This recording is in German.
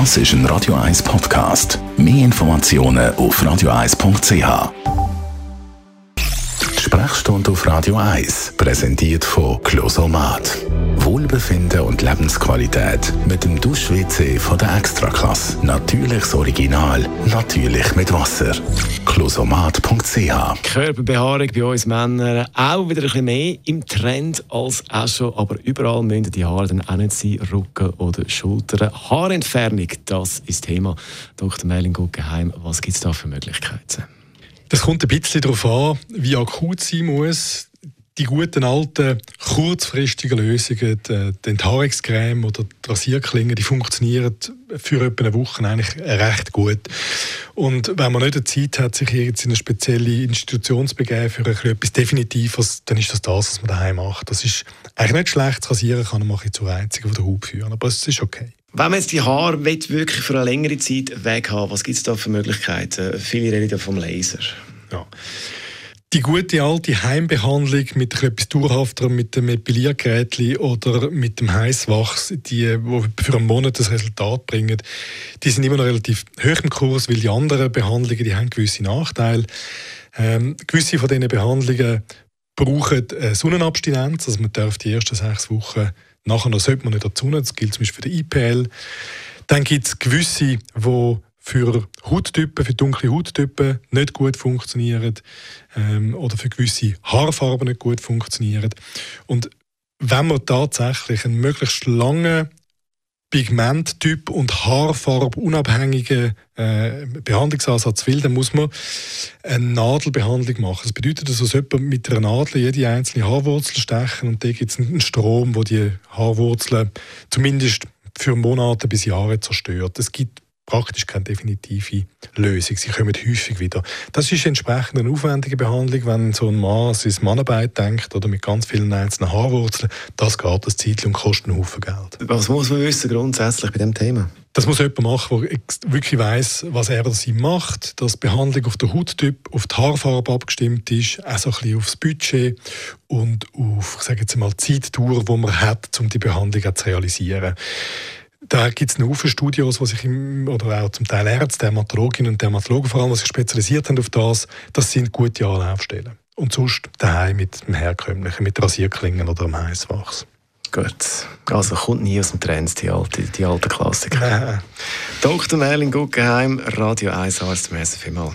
Das ist ein Radio 1 Podcast. Mehr Informationen auf radio1.ch. Die Sprechstunde auf Radio 1, präsentiert von Closomat. Wohlbefinden und Lebensqualität mit dem Dusch-WC von der Extraklasse. Natürliches Original, natürlich mit Wasser. Closomat.ch Körperbehaarung bei uns Männern auch wieder ein bisschen mehr im Trend als auch schon, aber überall müssen die Haare dann auch nicht sein, Rücken oder Schultern. Haarentfernung, das ist das Thema. Dr. Merlin Guggenheim, was gibt es da für Möglichkeiten? Das kommt ein bisschen darauf an, wie akut sie muss die guten alten kurzfristigen Lösungen, die, die Enthaarungscreme oder die Rasierklingen, die funktionieren für etwa eine Woche eigentlich recht gut. Und wenn man nicht die Zeit hat, sich jetzt in eine spezielle Institution zu begeben für etwas Definitives, dann ist das das, was man daheim macht. Das ist eigentlich nicht schlecht. zu Rasieren kann man zur Einzigen von der Haut führen, aber es ist okay. Wenn man jetzt die Haare wirklich für eine längere Zeit weg haben was gibt es da für Möglichkeiten? Viele reden vom Laser. Ja die gute alte Heimbehandlung mit etwas dauerhafterem, mit dem Epiliergerät oder mit dem Heißwachs, die, die für einen Monat das Resultat bringen, die sind immer noch relativ hoch im Kurs, weil die anderen Behandlungen, die haben gewisse Nachteile. Ähm, gewisse von diesen Behandlungen brauchen Sonnenabstinenz, also man darf die ersten sechs Wochen nachher sollte man nicht dazu, das gilt zum Beispiel für den IPL. Dann gibt es gewisse, die für Hauttypen, für dunkle Hauttypen nicht gut funktionieren ähm, oder für gewisse Haarfarben nicht gut funktionieren. Und wenn man tatsächlich einen möglichst langen Pigmenttyp und Haarfarbe unabhängigen äh, Behandlungsansatz will, dann muss man eine Nadelbehandlung machen. Das bedeutet, dass also jemand mit einer Nadel jede einzelne Haarwurzel stechen und da gibt es einen Strom, wo die Haarwurzeln zumindest für Monate bis Jahre zerstört. Es gibt praktisch keine definitive Lösung. Sie kommen häufig wieder. Das ist entsprechend eine aufwendige Behandlung, wenn so ein Mann sein Mannarbeit denkt oder mit ganz vielen einzelnen Haarwurzeln. Das geht das Zeit und kostet einen Haufen Geld. Was muss man wissen grundsätzlich bei diesem Thema? Das muss jemand machen, der wirklich weiß, was er oder sie macht, dass die Behandlung auf den Hauttyp, auf die Haarfarbe abgestimmt ist, auch so ein bisschen aufs Budget und auf, ich sage jetzt mal, die Zeitdauer, die man hat, um die Behandlung zu realisieren. Da gibt es Haufen Studios, die sich im, oder auch zum Teil Ärzte, Dermatologinnen und Dermatologen vor allem, die sich spezialisiert haben auf das. Das sind gute Anlaufstellen. Und sonst daheim mit dem herkömmlichen, mit Rasierklingen oder dem Heißwachs. Gut, also kommt nie aus dem Trend, die alte, die alte Klassiker. Äh. Dr. Merlin Guggenheim, Radio 1 Arzt, merci vielmals.